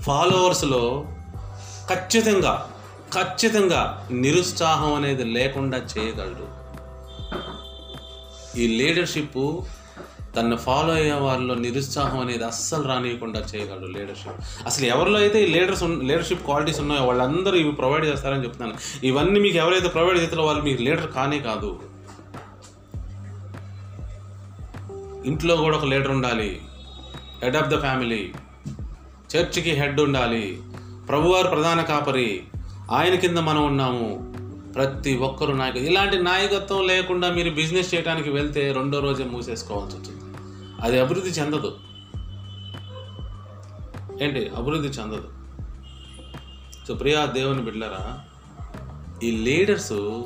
ఫాలోవర్స్లో ఖచ్చితంగా ఖచ్చితంగా నిరుత్సాహం అనేది లేకుండా చేయగలడు. ఈ లీడర్షిప్ తను ఫాలో అయ్యే వాళ్ళలో నిరుత్సాహం అనేది అస్సలు రానియకుండా చేయగలడు లీడర్షిప్. అసలు ఎవరిలో అయితే ఈ లీడర్స్ లీడర్షిప్ క్వాలిటీస్ ఉన్నాయో వాళ్ళందరూ ఇవి ప్రొవైడ్ చేస్తారని చెప్తున్నాను. ఇవన్నీ మీకు ఎవరైతే ప్రొవైడ్ చేస్తారో వాళ్ళు మీకు లీడర్ కానే కాదు. ఇంట్లో కూడా ఒక లీడర్ ఉండాలి. Head of the family. చర్చికి హెడ్ ఉండాలి. ప్రభువారు ప్రధాన కాపరి. ఆయన కింద మనం ఉన్నాము. ప్రతి ఒక్కరు నాయకు ఇలాంటి నాయకత్వం లేకుండా మీరు బిజినెస్ చేయడానికి వెళ్తే రెండో రోజే మూసేసుకోవాల్సి వచ్చింది అది అభివృద్ధి చెందదు. ఏంటి? అభివృద్ధి చెందదు. సో ప్రియా దేవుని బిడ్డలరా ఈ లీడర్స్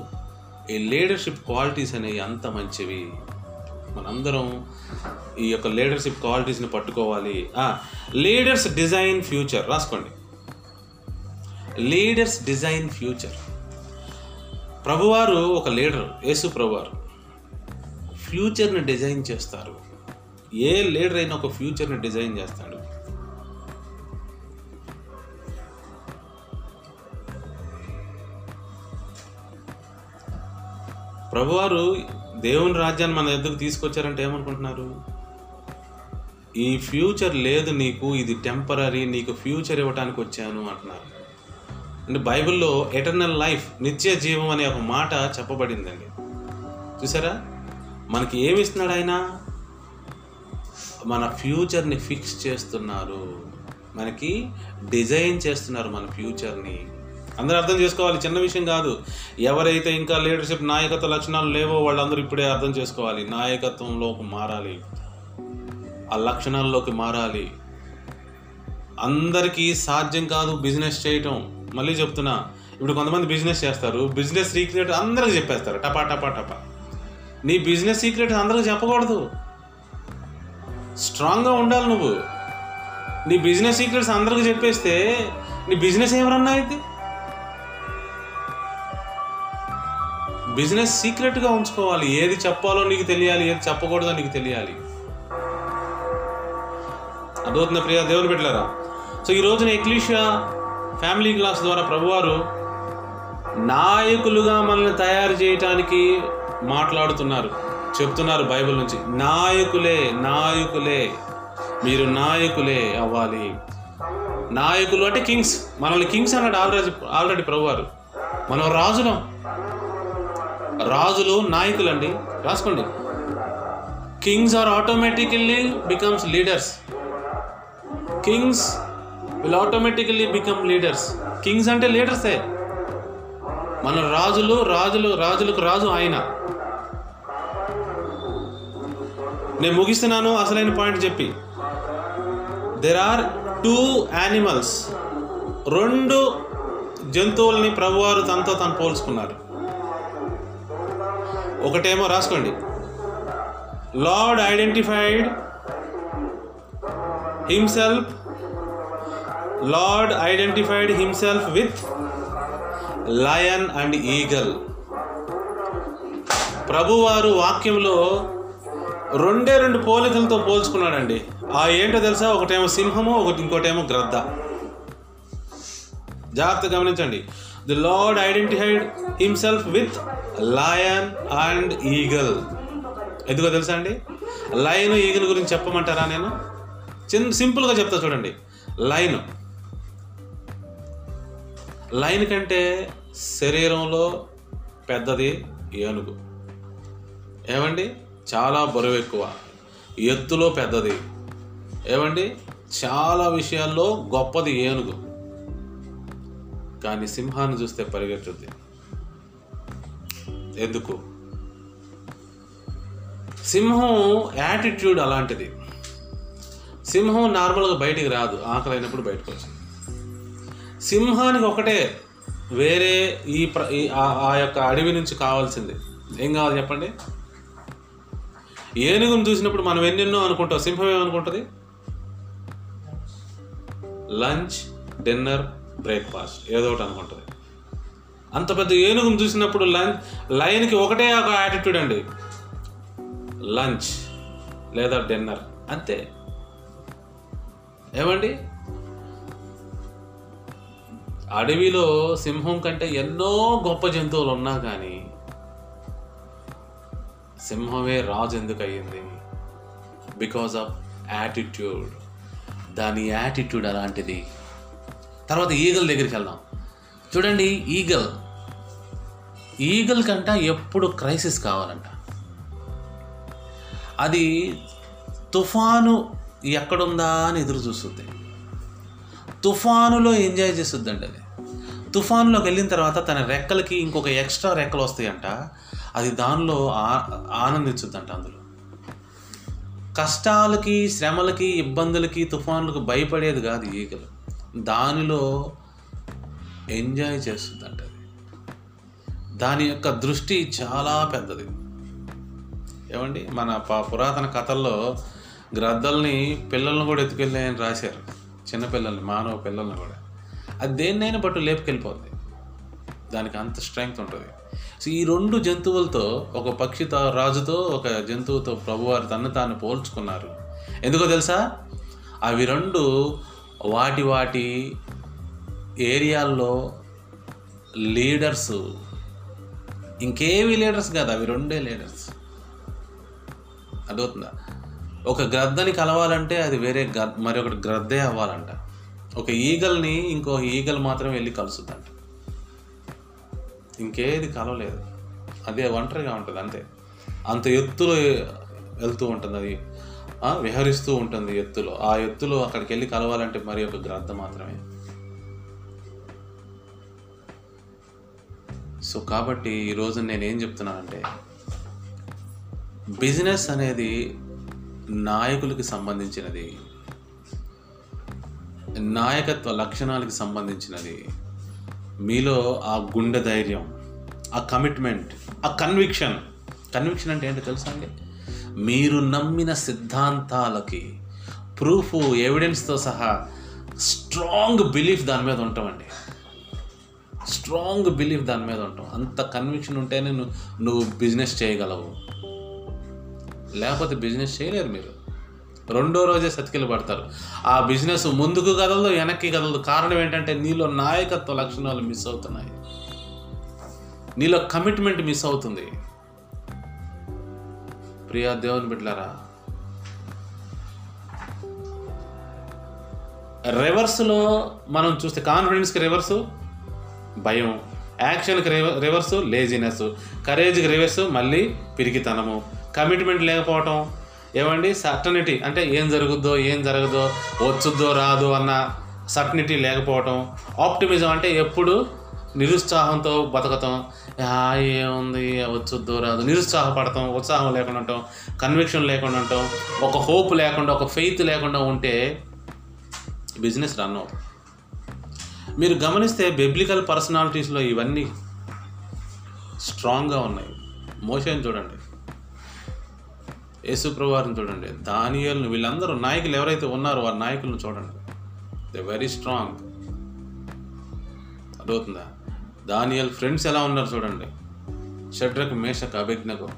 ఈ లీడర్షిప్ క్వాలిటీస్ అనేవి అంత మంచివి. మనందరం ఈ యొక్క లీడర్షిప్ క్వాలిటీస్ని పట్టుకోవాలి. లీడర్స్ డిజైన్ ఫ్యూచర్ రాసుకోండి. లీడర్స్ డిజైన్ ఫ్యూచర్ ప్రభువారు ఒక లీడర్ యేసు ప్రభువారు. ఫ్యూచర్ని డిజైన్ చేస్తారు. ఏ లీడర్ అయినా ఒక ఫ్యూచర్ని డిజైన్ చేస్తాడు. ప్రభువారు దేవుని రాజ్యాన్ని మన దగ్గరకు తీసుకొచ్చారంటే ఏమనుకుంటున్నారు? ఈ ఫ్యూచర్ లేదు నీకు ఇది టెంపరీ నీకు ఫ్యూచర్ ఇవ్వడానికి వచ్చాను అంటున్నారు. అంటే బైబిల్లో ఎటర్నల్ లైఫ్ నిత్య జీవం అనే ఒక మాట చెప్పబడిందండి. చూసారా? మనకి ఏమి ఇస్తున్నాడు ఆయన? మన ఫ్యూచర్ని ఫిక్స్ చేస్తున్నారు. మనకి డిజైన్ చేస్తున్నారు మన ఫ్యూచర్ని. అందరూ అర్థం చేసుకోవాలి చిన్న విషయం కాదు. ఎవరైతే ఇంకా లీడర్షిప్ నాయకత్వ లక్షణాలు లేవో వాళ్ళందరూ ఇప్పుడే అర్థం చేసుకోవాలి. నాయకత్వంలోకి మారాలి. ఆ లక్షణాల్లోకి మారాలి. అందరికీ సాధ్యం కాదు బిజినెస్ చేయటం. మళ్ళీ చెప్తున్నా ఇప్పుడు కొంతమంది బిజినెస్ చేస్తారు. బిజినెస్ సీక్రెట్ అందరికి చెప్పేస్తారు. టపా టపా టపా. నీ బిజినెస్ సీక్రెట్ అందరికి చెప్పకూడదు. స్ట్రాంగ్గా ఉండాలి నువ్వు. నీ బిజినెస్ సీక్రెట్స్ అందరికి చెప్పేస్తే నీ బిజినెస్ ఏమన్నా అయితే బిజినెస్ సీక్రెట్గా ఉంచుకోవాలి. ఏది చెప్పాలో నీకు తెలియాలి ఏది చెప్పకూడదో నీకు తెలియాలి. అర్థమవుతుందా ప్రియ? దేవుని పెట్టలేరా సో ఈ రోజున ఎక్లీషియా ఫ్యామిలీ క్లాస్ ద్వారా ప్రభువారు నాయకులుగా మనల్ని తయారు చేయటానికి మాట్లాడుతున్నారు. చెప్తున్నారు బైబిల్ నుంచి. నాయకులే నాయకులే మీరు నాయకులే అవ్వాలి. నాయకులు అంటే కింగ్స్. మనల్ని కింగ్స్ అన్నాడు ఆల్రెడీ ఆల్రెడీ ప్రభువారు. మనం రాజులం. రాజులు నాయకులు అండి రాసుకోండి. Kings are automatically becomes leaders kings will automatically become leaders kings అంటే లీడర్సే మన రాజులు రాజులు రాజులకు రాజు ఆయన. నేను ముగిస్తున్నాను అసలైన పాయింట్ చెప్పి. దెర్ ఆర్ టూ యానిమల్స్ రెండు జంతువుల్ని ప్రభువారు తనతో తను పోల్చుకున్నారు. ఒకటేమో రాసుకోండి. Lord identified himself lord identified himself with lion and eagle. ప్రభువారు వాక్యంలో రెండే రెండు పోలికలతో పోల్చుకున్నాడండి. ఆ ఏంటో తెలుసా? ఒకటేమో సింహము ఒకటి ఇంకోటేమో గ్రద్ద. జాగ్రత్త గమనించండి. The lord identified himself with lion and eagle ఎందుకో తెలుసా అండి? లయన్ ఈగల్ గురించి చెప్పమంటారా నేను? చిన్న సింపుల్గా చెప్తా చూడండి. లైన్ లైన్ కంటే శరీరంలో పెద్దది ఏనుగు. ఏమండి? చాలా బరువు ఎక్కువ. ఎత్తులో పెద్దది. ఏమండి? చాలా విషయాల్లో గొప్పది ఏనుగు. కానీ సింహాన్ని చూస్తే పరిగెట్టుద్ది. ఎందుకు? సింహం యాటిట్యూడ్ అలాంటిది. సింహం నార్మల్గా బయటికి రాదు ఆకలి అయినప్పుడు బయటకు వచ్చింది సింహానికి ఒకటే వేరే ఈ ప్ర ఈ- ఆ- ఆ యొక్క అడవి నుంచి కావాల్సింది. ఏం కావాలి చెప్పండి? ఏనుగును చూసినప్పుడు మనం ఎన్నెన్నో అనుకుంటాం సింహం ఏమనుకుంటుంది? లంచ్ డిన్నర్ బ్రేక్ఫాస్ట్ ఏదో ఒకటి అనుకుంటుంది. అంత పెద్ద ఏనుగును చూసినప్పుడు లంచ్ లైన్కి ఒకటే ఒక యాటిట్యూడ్ అండి. లంచ్ లేదా డిన్నర్ అంతే. ఏమండి? అడవిలో సింహం కంటే ఎన్నో గొప్ప జంతువులు ఉన్నా కానీ సింహమే రాజు ఎందుకు అయ్యింది? బికాజ్ ఆఫ్ యాటిట్యూడ్ దాని యాటిట్యూడ్ అలాంటిది. తర్వాత ఈగల్ దగ్గరికి వెళ్దాం. చూడండి ఈగల్. ఈగల్ కంట ఎప్పుడు క్రైసిస్ కావాలంట. అది తుఫాను ఎక్కడుందా అని ఎదురు చూస్తుంది. తుఫానులో ఎంజాయ్ చేస్తుందండి అది. తుఫానులోకి వెళ్ళిన తర్వాత తన రెక్కలకి ఇంకొక ఎక్స్ట్రా రెక్కలు వస్తాయంట. అది దానిలో ఆ- ఆనందించుద్దంట అందులో. కష్టాలకి శ్రమలకి ఇబ్బందులకి తుఫానులకు భయపడేది కాదు ఈగలు. దానిలో ఎంజాయ్ చేస్తుందంట అది. దాని యొక్క దృష్టి చాలా పెద్దది. ఏమండి? మన ప- పురాతన కథల్లో గ్రద్దల్ని పిల్లల్ని కూడా ఎత్తుకెళ్ళాయని రాశారు. చిన్నపిల్లల్ని మానవ పిల్లల్ని కూడా. అది దేన్నైనా పట్టు లేపుకెళ్ళిపోద్ది. దానికి అంత స్ట్రెంగ్త్ ఉంటుంది. సో ఈ రెండు జంతువులతో ఒక పక్షితో రాజుతో ఒక జంతువుతో ప్రభువారు తను తాను పోల్చుకున్నారు. ఎందుకో తెలుసా? అవి రెండు వాటి వాటి ఏరియాల్లో లీడర్స్ ఇంకేవి లీడర్స్ కాదు అవి రెండే లీడర్స్. అర్థమవుతుందా? ఒక గ్రద్దని కలవాలంటే అది వేరే గ మరొకటి గ్రద్దే అవ్వాలంట. ఒక ఈగల్ని ఇంకో ఈగల్ మాత్రం వెళ్ళి కలుస్తుందంట. ఇంకేది కలవలేదు. అదే ఒంటరిగా ఉంటుంది అంతే. అంత ఎత్తులో వెళ్తూ ఉంటుంది అది. విహరిస్తూ ఉంటుంది ఎత్తులో. ఆ ఎత్తులో అక్కడికి వెళ్ళి కలవాలంటే మరి ఒక గ్రంథం మాత్రమే. సో కాబట్టి ఈరోజు నేనేం చెప్తున్నానంటే బిజినెస్ అనేది నాయకులకి సంబంధించినది నాయకత్వ లక్షణాలకి సంబంధించినది. మీలో ఆ గుండె ధైర్యం ఆ కమిట్మెంట్ ఆ కన్విక్షన్. కన్విక్షన్ అంటే ఏంటో తెలుసా అండి? మీరు నమ్మిన సిద్ధాంతాలకి ప్రూఫ్ ఎవిడెన్స్తో సహా స్ట్రాంగ్ బిలీఫ్ దాని మీద ఉంటామండి. స్ట్రాంగ్ బిలీఫ్ దాని మీద ఉంటాం. అంత కన్విక్షన్ ఉంటేనే నువ్వు నువ్వు బిజినెస్ చేయగలవు. లేకపోతే బిజినెస్ చేయలేరు మీరు. రెండో రోజే సతికిలు పడతారు. ఆ బిజినెస్ ముందుకు కదలదు వెనక్కి కదలదు. కారణం ఏంటంటే నీలో నాయకత్వ లక్షణాలు మిస్ అవుతున్నాయి. నీలో కమిట్మెంట్ మిస్ అవుతుంది. ప్రియా దేవుని బిడ్డలారా రివర్స్లో మనం చూస్తే కాన్ఫిడెన్స్కి రివర్సు భయం. యాక్షన్కి రివ రివర్సు లేజినెస్. కరేజ్కి రివర్సు మళ్ళీ పిరికితనము. కమిట్మెంట్ లేకపోవటం. ఏమండి? సర్టనిటీ. అంటే ఏం జరుగుద్దో ఏం జరగదో వచ్చుద్దో రాదు అన్న సర్టనిటీ లేకపోవటం. ఆప్టిమిజం అంటే ఎప్పుడు నిరుత్సాహంతో బతకటం ఏముంది వచ్చొద్దు రాదు నిరుత్సాహపడటం ఉత్సాహం లేకుండా ఉండటం కన్విక్షన్ లేకుండా ఉండటం ఒక హోప్ లేకుండా ఒక ఫెయిత్ లేకుండా ఉంటే బిజినెస్ రన్ అవుతుంది. మీరు గమనిస్తే బెబ్లికల్ పర్సనాలిటీస్లో ఇవన్నీ స్ట్రాంగ్గా ఉన్నాయి. మోషన్ చూడండి. యేసుప్రవారిని చూడండి. దానియల్ని వీళ్ళందరూ నాయకులు ఎవరైతే ఉన్నారో వారి నాయకులను చూడండి. దే వెరీ స్ట్రాంగ్ అర్థమవుతుందా? దానియల్ ఫ్రెండ్స్ ఎలా ఉన్నారు చూడండి. షడ్రక్ మేషక్ అభిజ్ఞకు.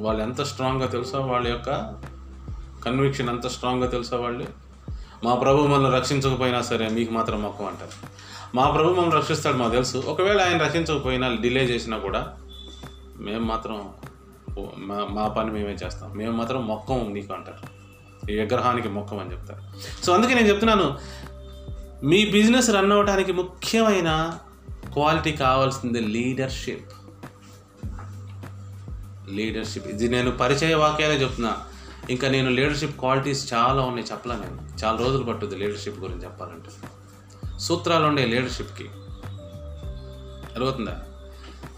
వాళ్ళు ఎంత స్ట్రాంగ్గా తెలుసా? వాళ్ళ యొక్క కన్విక్షన్ ఎంత స్ట్రాంగ్గా తెలుసా వాళ్ళు మా ప్రభు మనల్ని రక్షించకపోయినా సరే మీకు మాత్రం మొక్కం అంటారు. మా ప్రభు మమ్మల్ని రక్షిస్తాడు మాకు తెలుసు. ఒకవేళ ఆయన రక్షించకపోయినా డిలే చేసినా కూడా మేము మాత్రం మా మా పని మేమే చేస్తాం. మేము మాత్రం మొక్కం నీకు అంటారు. ఈ విగ్రహానికి మొక్కం అని చెప్తారు. సో అందుకే నేను చెప్తున్నాను మీ బిజినెస్ రన్ అవ్వడానికి ముఖ్యమైన క్వాలిటీ కావాల్సింది లీడర్షిప్ లీడర్షిప్ ఇది నేను పరిచయ వాక్యాలే చెప్తున్నా. ఇంకా నేను లీడర్షిప్ క్వాలిటీస్ చాలా ఉన్నాయి చెప్పలే నేను. చాలా రోజులు పట్టుద్ది లీడర్షిప్ గురించి చెప్పాలంటే. సూత్రాలు ఉండే లీడర్షిప్కి అర్థమవుతుందా?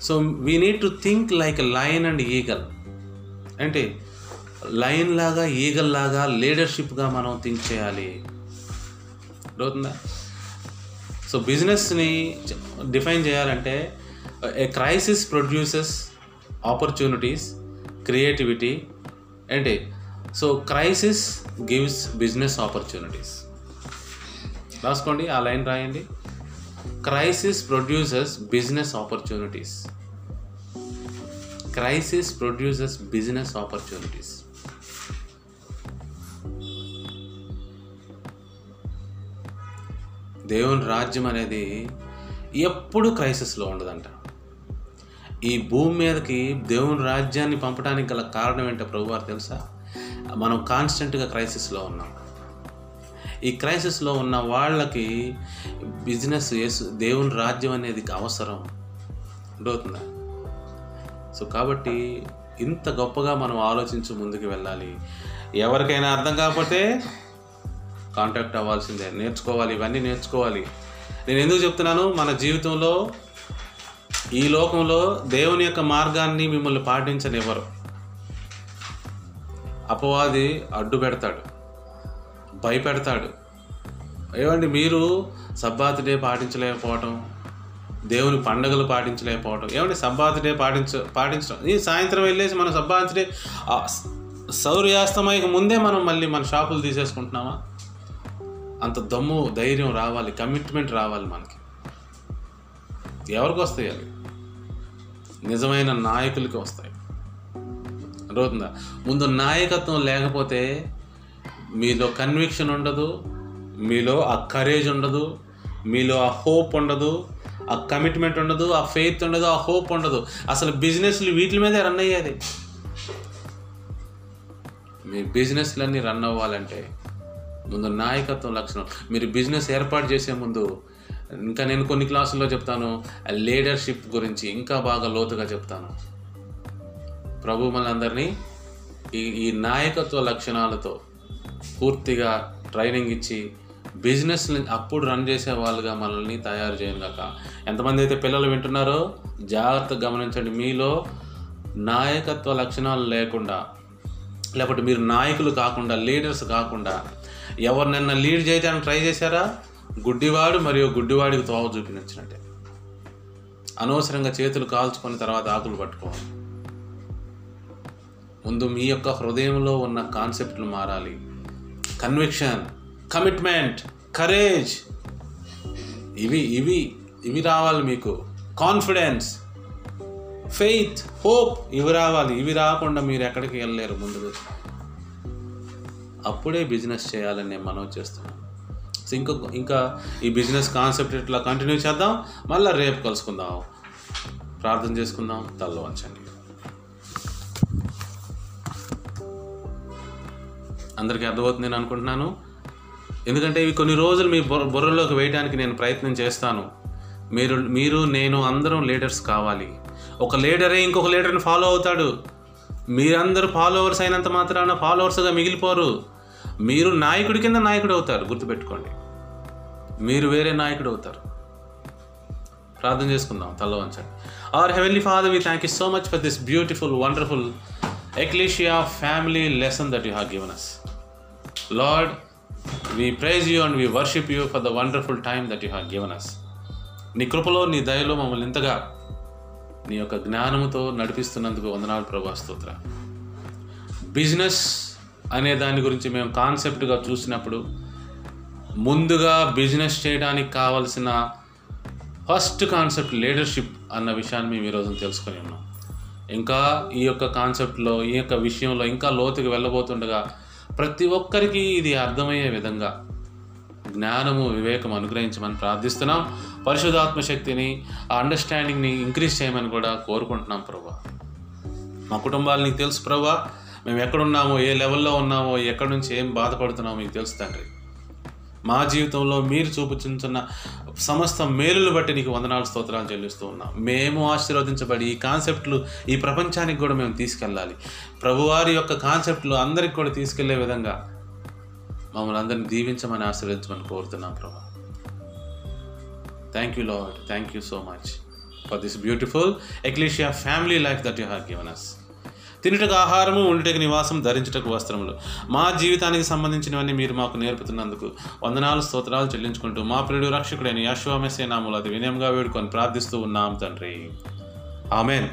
So we need to think like lion and eagle అంటే లయన్ లాగా ఈగల్ లాగా లీడర్షిప్గా మనం థింక్ చేయాలి. అర్థమవుతుందా? సో బిజినెస్ని డిఫైన్ చేయాలంటే a crisis produces opportunities creativity ఏంటి? So crisis gives business opportunities. రాసుకోండి ఆ లైన్ రాయండి. Crisis produces business opportunities. Crisis produces business opportunities. దేవుని రాజ్యం అనేది ఎప్పుడు క్రైసిస్లో ఉండదంట. ఈ భూమి మీదకి దేవుని రాజ్యాన్ని పంపడానికి గల కారణం ఏంటో ప్రభువారు తెలుసా? మనం కాన్స్టెంట్గా క్రైసిస్లో ఉన్నాం. ఈ క్రైసిస్లో ఉన్న వాళ్ళకి బిజినెస్ వేసు దేవుని రాజ్యం అనేది అవసరం. ఉండవుతుందా సో కాబట్టి ఇంత గొప్పగా మనం ఆలోచించి ముందుకు వెళ్ళాలి. ఎవరికైనా అర్థం కాకపోతే కాంటాక్ట్ అవ్వాల్సిందే. నేర్చుకోవాలి ఇవన్నీ నేర్చుకోవాలి. నేను ఎందుకు చెప్తున్నాను? మన జీవితంలో ఈ లోకంలో దేవుని యొక్క మార్గాన్ని మిమ్మల్ని పాటించనివ్వరు. అపవాది అడ్డు పెడతాడు. భయపెడతాడు. ఏమండి మీరు సబ్బాత్ డే పాటించలేకపోవటం దేవుని పండుగలు పాటించలేకపోవటం ఏమంటే సబ్బాత్ డే పాటించ పాటించడం ఈ సాయంత్రం వెళ్ళేసి మనం సబ్బాత్ డే సౌర్యాస్తమయకు ముందే మనం మళ్ళీ మన షాపులు తీసేసుకుంటున్నామా? అంత దమ్ము ధైర్యం రావాలి కమిట్మెంట్ రావాలి మనకి. ఎవరికి వస్తాయి అవి? నిజమైన నాయకులకి వస్తాయి. అర్థవుతుందా ముందు నాయకత్వం లేకపోతే మీలో కన్విక్షన్ ఉండదు మీలో ఆ కరేజ్ ఉండదు మీలో ఆ హోప్ ఉండదు ఆ కమిట్మెంట్ ఉండదు ఆ ఫెయిత్ ఉండదు ఆ హోప్ ఉండదు. అసలు బిజినెస్లు వీటి మీదే రన్ అయ్యేది. మీ బిజినెస్లన్నీ రన్ అవ్వాలంటే ముందు నాయకత్వం లక్షణం. మీరు బిజినెస్ ఏర్పాటు చేసే ముందు ఇంకా నేను కొన్ని క్లాసుల్లో చెప్తాను లీడర్షిప్ గురించి ఇంకా బాగా లోతుగా చెప్తాను. ప్రభు మనందరినీ ఈ ఈ నాయకత్వ లక్షణాలతో పూర్తిగా ట్రైనింగ్ ఇచ్చి బిజినెస్ని అప్పుడు రన్ చేసే వాళ్ళుగా మనల్ని తయారు చేయను కాక ఎంతమంది అయితే పిల్లలు వింటున్నారో జాగ్రత్తగా గమనించండి. మీలో నాయకత్వ లక్షణాలు లేకుండా లేకపోతే మీరు నాయకులు కాకుండా లీడర్స్ కాకుండా ఎవరినైనా లీడ్ చేయడానికి ట్రై చేశారా? గుడ్డివాడు మరియు గుడ్డివాడికి తోవ చూపించినట్టే. అనవసరంగా చేతులు కాల్చుకొని తర్వాత ఆకులు పట్టుకోవాలి. ముందు మీ యొక్క హృదయంలో ఉన్న కాన్సెప్ట్లు మారాలి. Conviction commitment courage. ఇవి ఇవి ఇవి రావాలి మీకు. కాన్ఫిడెన్స్ ఫెయిత్ హోప్ ఇవి రావాలి. ఇవి రాకుండా మీరు ఎక్కడికి వెళ్ళలేరు ముందుకు అప్పుడే బిజినెస్ చేయాలని నేను మనవి చేస్తున్నాను సో ఇంకా ఇంకా ఈ బిజినెస్ కాన్సెప్ట్ ఇట్లా కంటిన్యూ చేద్దాం? మళ్ళీ రేపు కలుసుకుందాం. ప్రార్థన చేసుకుందాం. తల్ల వంచండి. అందరికీ అర్థమవుతుంది నేను అనుకుంటున్నాను. ఎందుకంటే ఇవి కొన్ని రోజులు మీ బుర్ర బుర్రలోకి వేయడానికి నేను ప్రయత్నం చేస్తాను. మీరు మీరు నేను అందరం లీడర్స్ కావాలి. ఒక లీడరే ఇంకొక లీడర్ని ఫాలో అవుతాడు. మీరందరూ ఫాలోవర్స్ అయినంత మాత్రాన ఫాలోవర్స్గా మిగిలిపోరు. మీరు నాయకుడి కింద నాయకుడు అవుతారు గుర్తుపెట్టుకోండి. మీరు వేరే నాయకుడు అవుతారు. ప్రార్థన చేసుకుందాం తల వంచండి. Our heavenly father we thank you so much for this beautiful wonderful ecclesia family lesson that you have given us lord we praise you and we worship you for the wonderful time that you have given us నీ కృపలో నీ దయలో మమ్మల్ని ఇంతగా నీ యొక్క జ్ఞానముతో నడిపిస్తున్నందుకు వందనాలు ప్రభా స్తోత్ర బిజినెస్ అనే దాని గురించి మేము కాన్సెప్ట్గా చూసినప్పుడు ముందుగా బిజినెస్ చేయడానికి కావలసిన ఫస్ట్ కాన్సెప్ట్ లీడర్షిప్ అన్న విషయాన్ని మేము ఈరోజు తెలుసుకొని ఉన్నాం. ఇంకా ఈ యొక్క కాన్సెప్ట్లో ఈ యొక్క విషయంలో ఇంకా లోతుకు వెళ్ళబోతుండగా ప్రతి ఒక్కరికి ఇది అర్థమయ్యే విధంగా జ్ఞానము వివేకం అనుగ్రహించమని ప్రార్థిస్తున్నాం. పరిశుధాత్మ శక్తిని ఆ అండర్స్టాండింగ్ని ఇంక్రీజ్ చేయమని కూడా కోరుకుంటున్నాం ప్రభా. మా కుటుంబాలు నీకు తెలుసు ప్రభా. మేము ఎక్కడున్నామో ఏ లెవెల్లో ఉన్నామో ఎక్కడి నుంచి ఏం బాధపడుతున్నామో మీకు తెలుసు తండ్రి. మా జీవితంలో మీరు చూపుచున్న సమస్త మేలులు బట్టి నీకు వందనాలు స్తోత్రాలు చెల్లిస్తూ ఉన్నాం. మేము ఆశీర్వదించబడి ఈ కాన్సెప్ట్లు ఈ ప్రపంచానికి కూడా మేము తీసుకెళ్ళాలి. ప్రభువారి యొక్క కాన్సెప్ట్లు అందరికి కూడా తీసుకెళ్ళే విధంగా మమ్మల్ని అందరిని దీవించమని ఆశీర్వదించమని కోరుతున్నాం ప్రభు. Thank you lord thank you so much for this beautiful ecclesia family life that you have given us తినుటకు ఆహారము ఉండుటకు నివాసం ధరించుటకు వస్త్రములు. మా జీవితానికి సంబంధించినవన్నీ మీరు మాకు నేర్పుతున్నందుకు వందనాలు స్తోత్రాలు చెల్లించుకుంటూ మా ప్రియుడు రక్షకుడైన యాశ్వామెసే నాములు అది వినయంగా వేడుకొని ప్రార్థిస్తూ ఉన్నాం తండ్రి. ఆమెన్.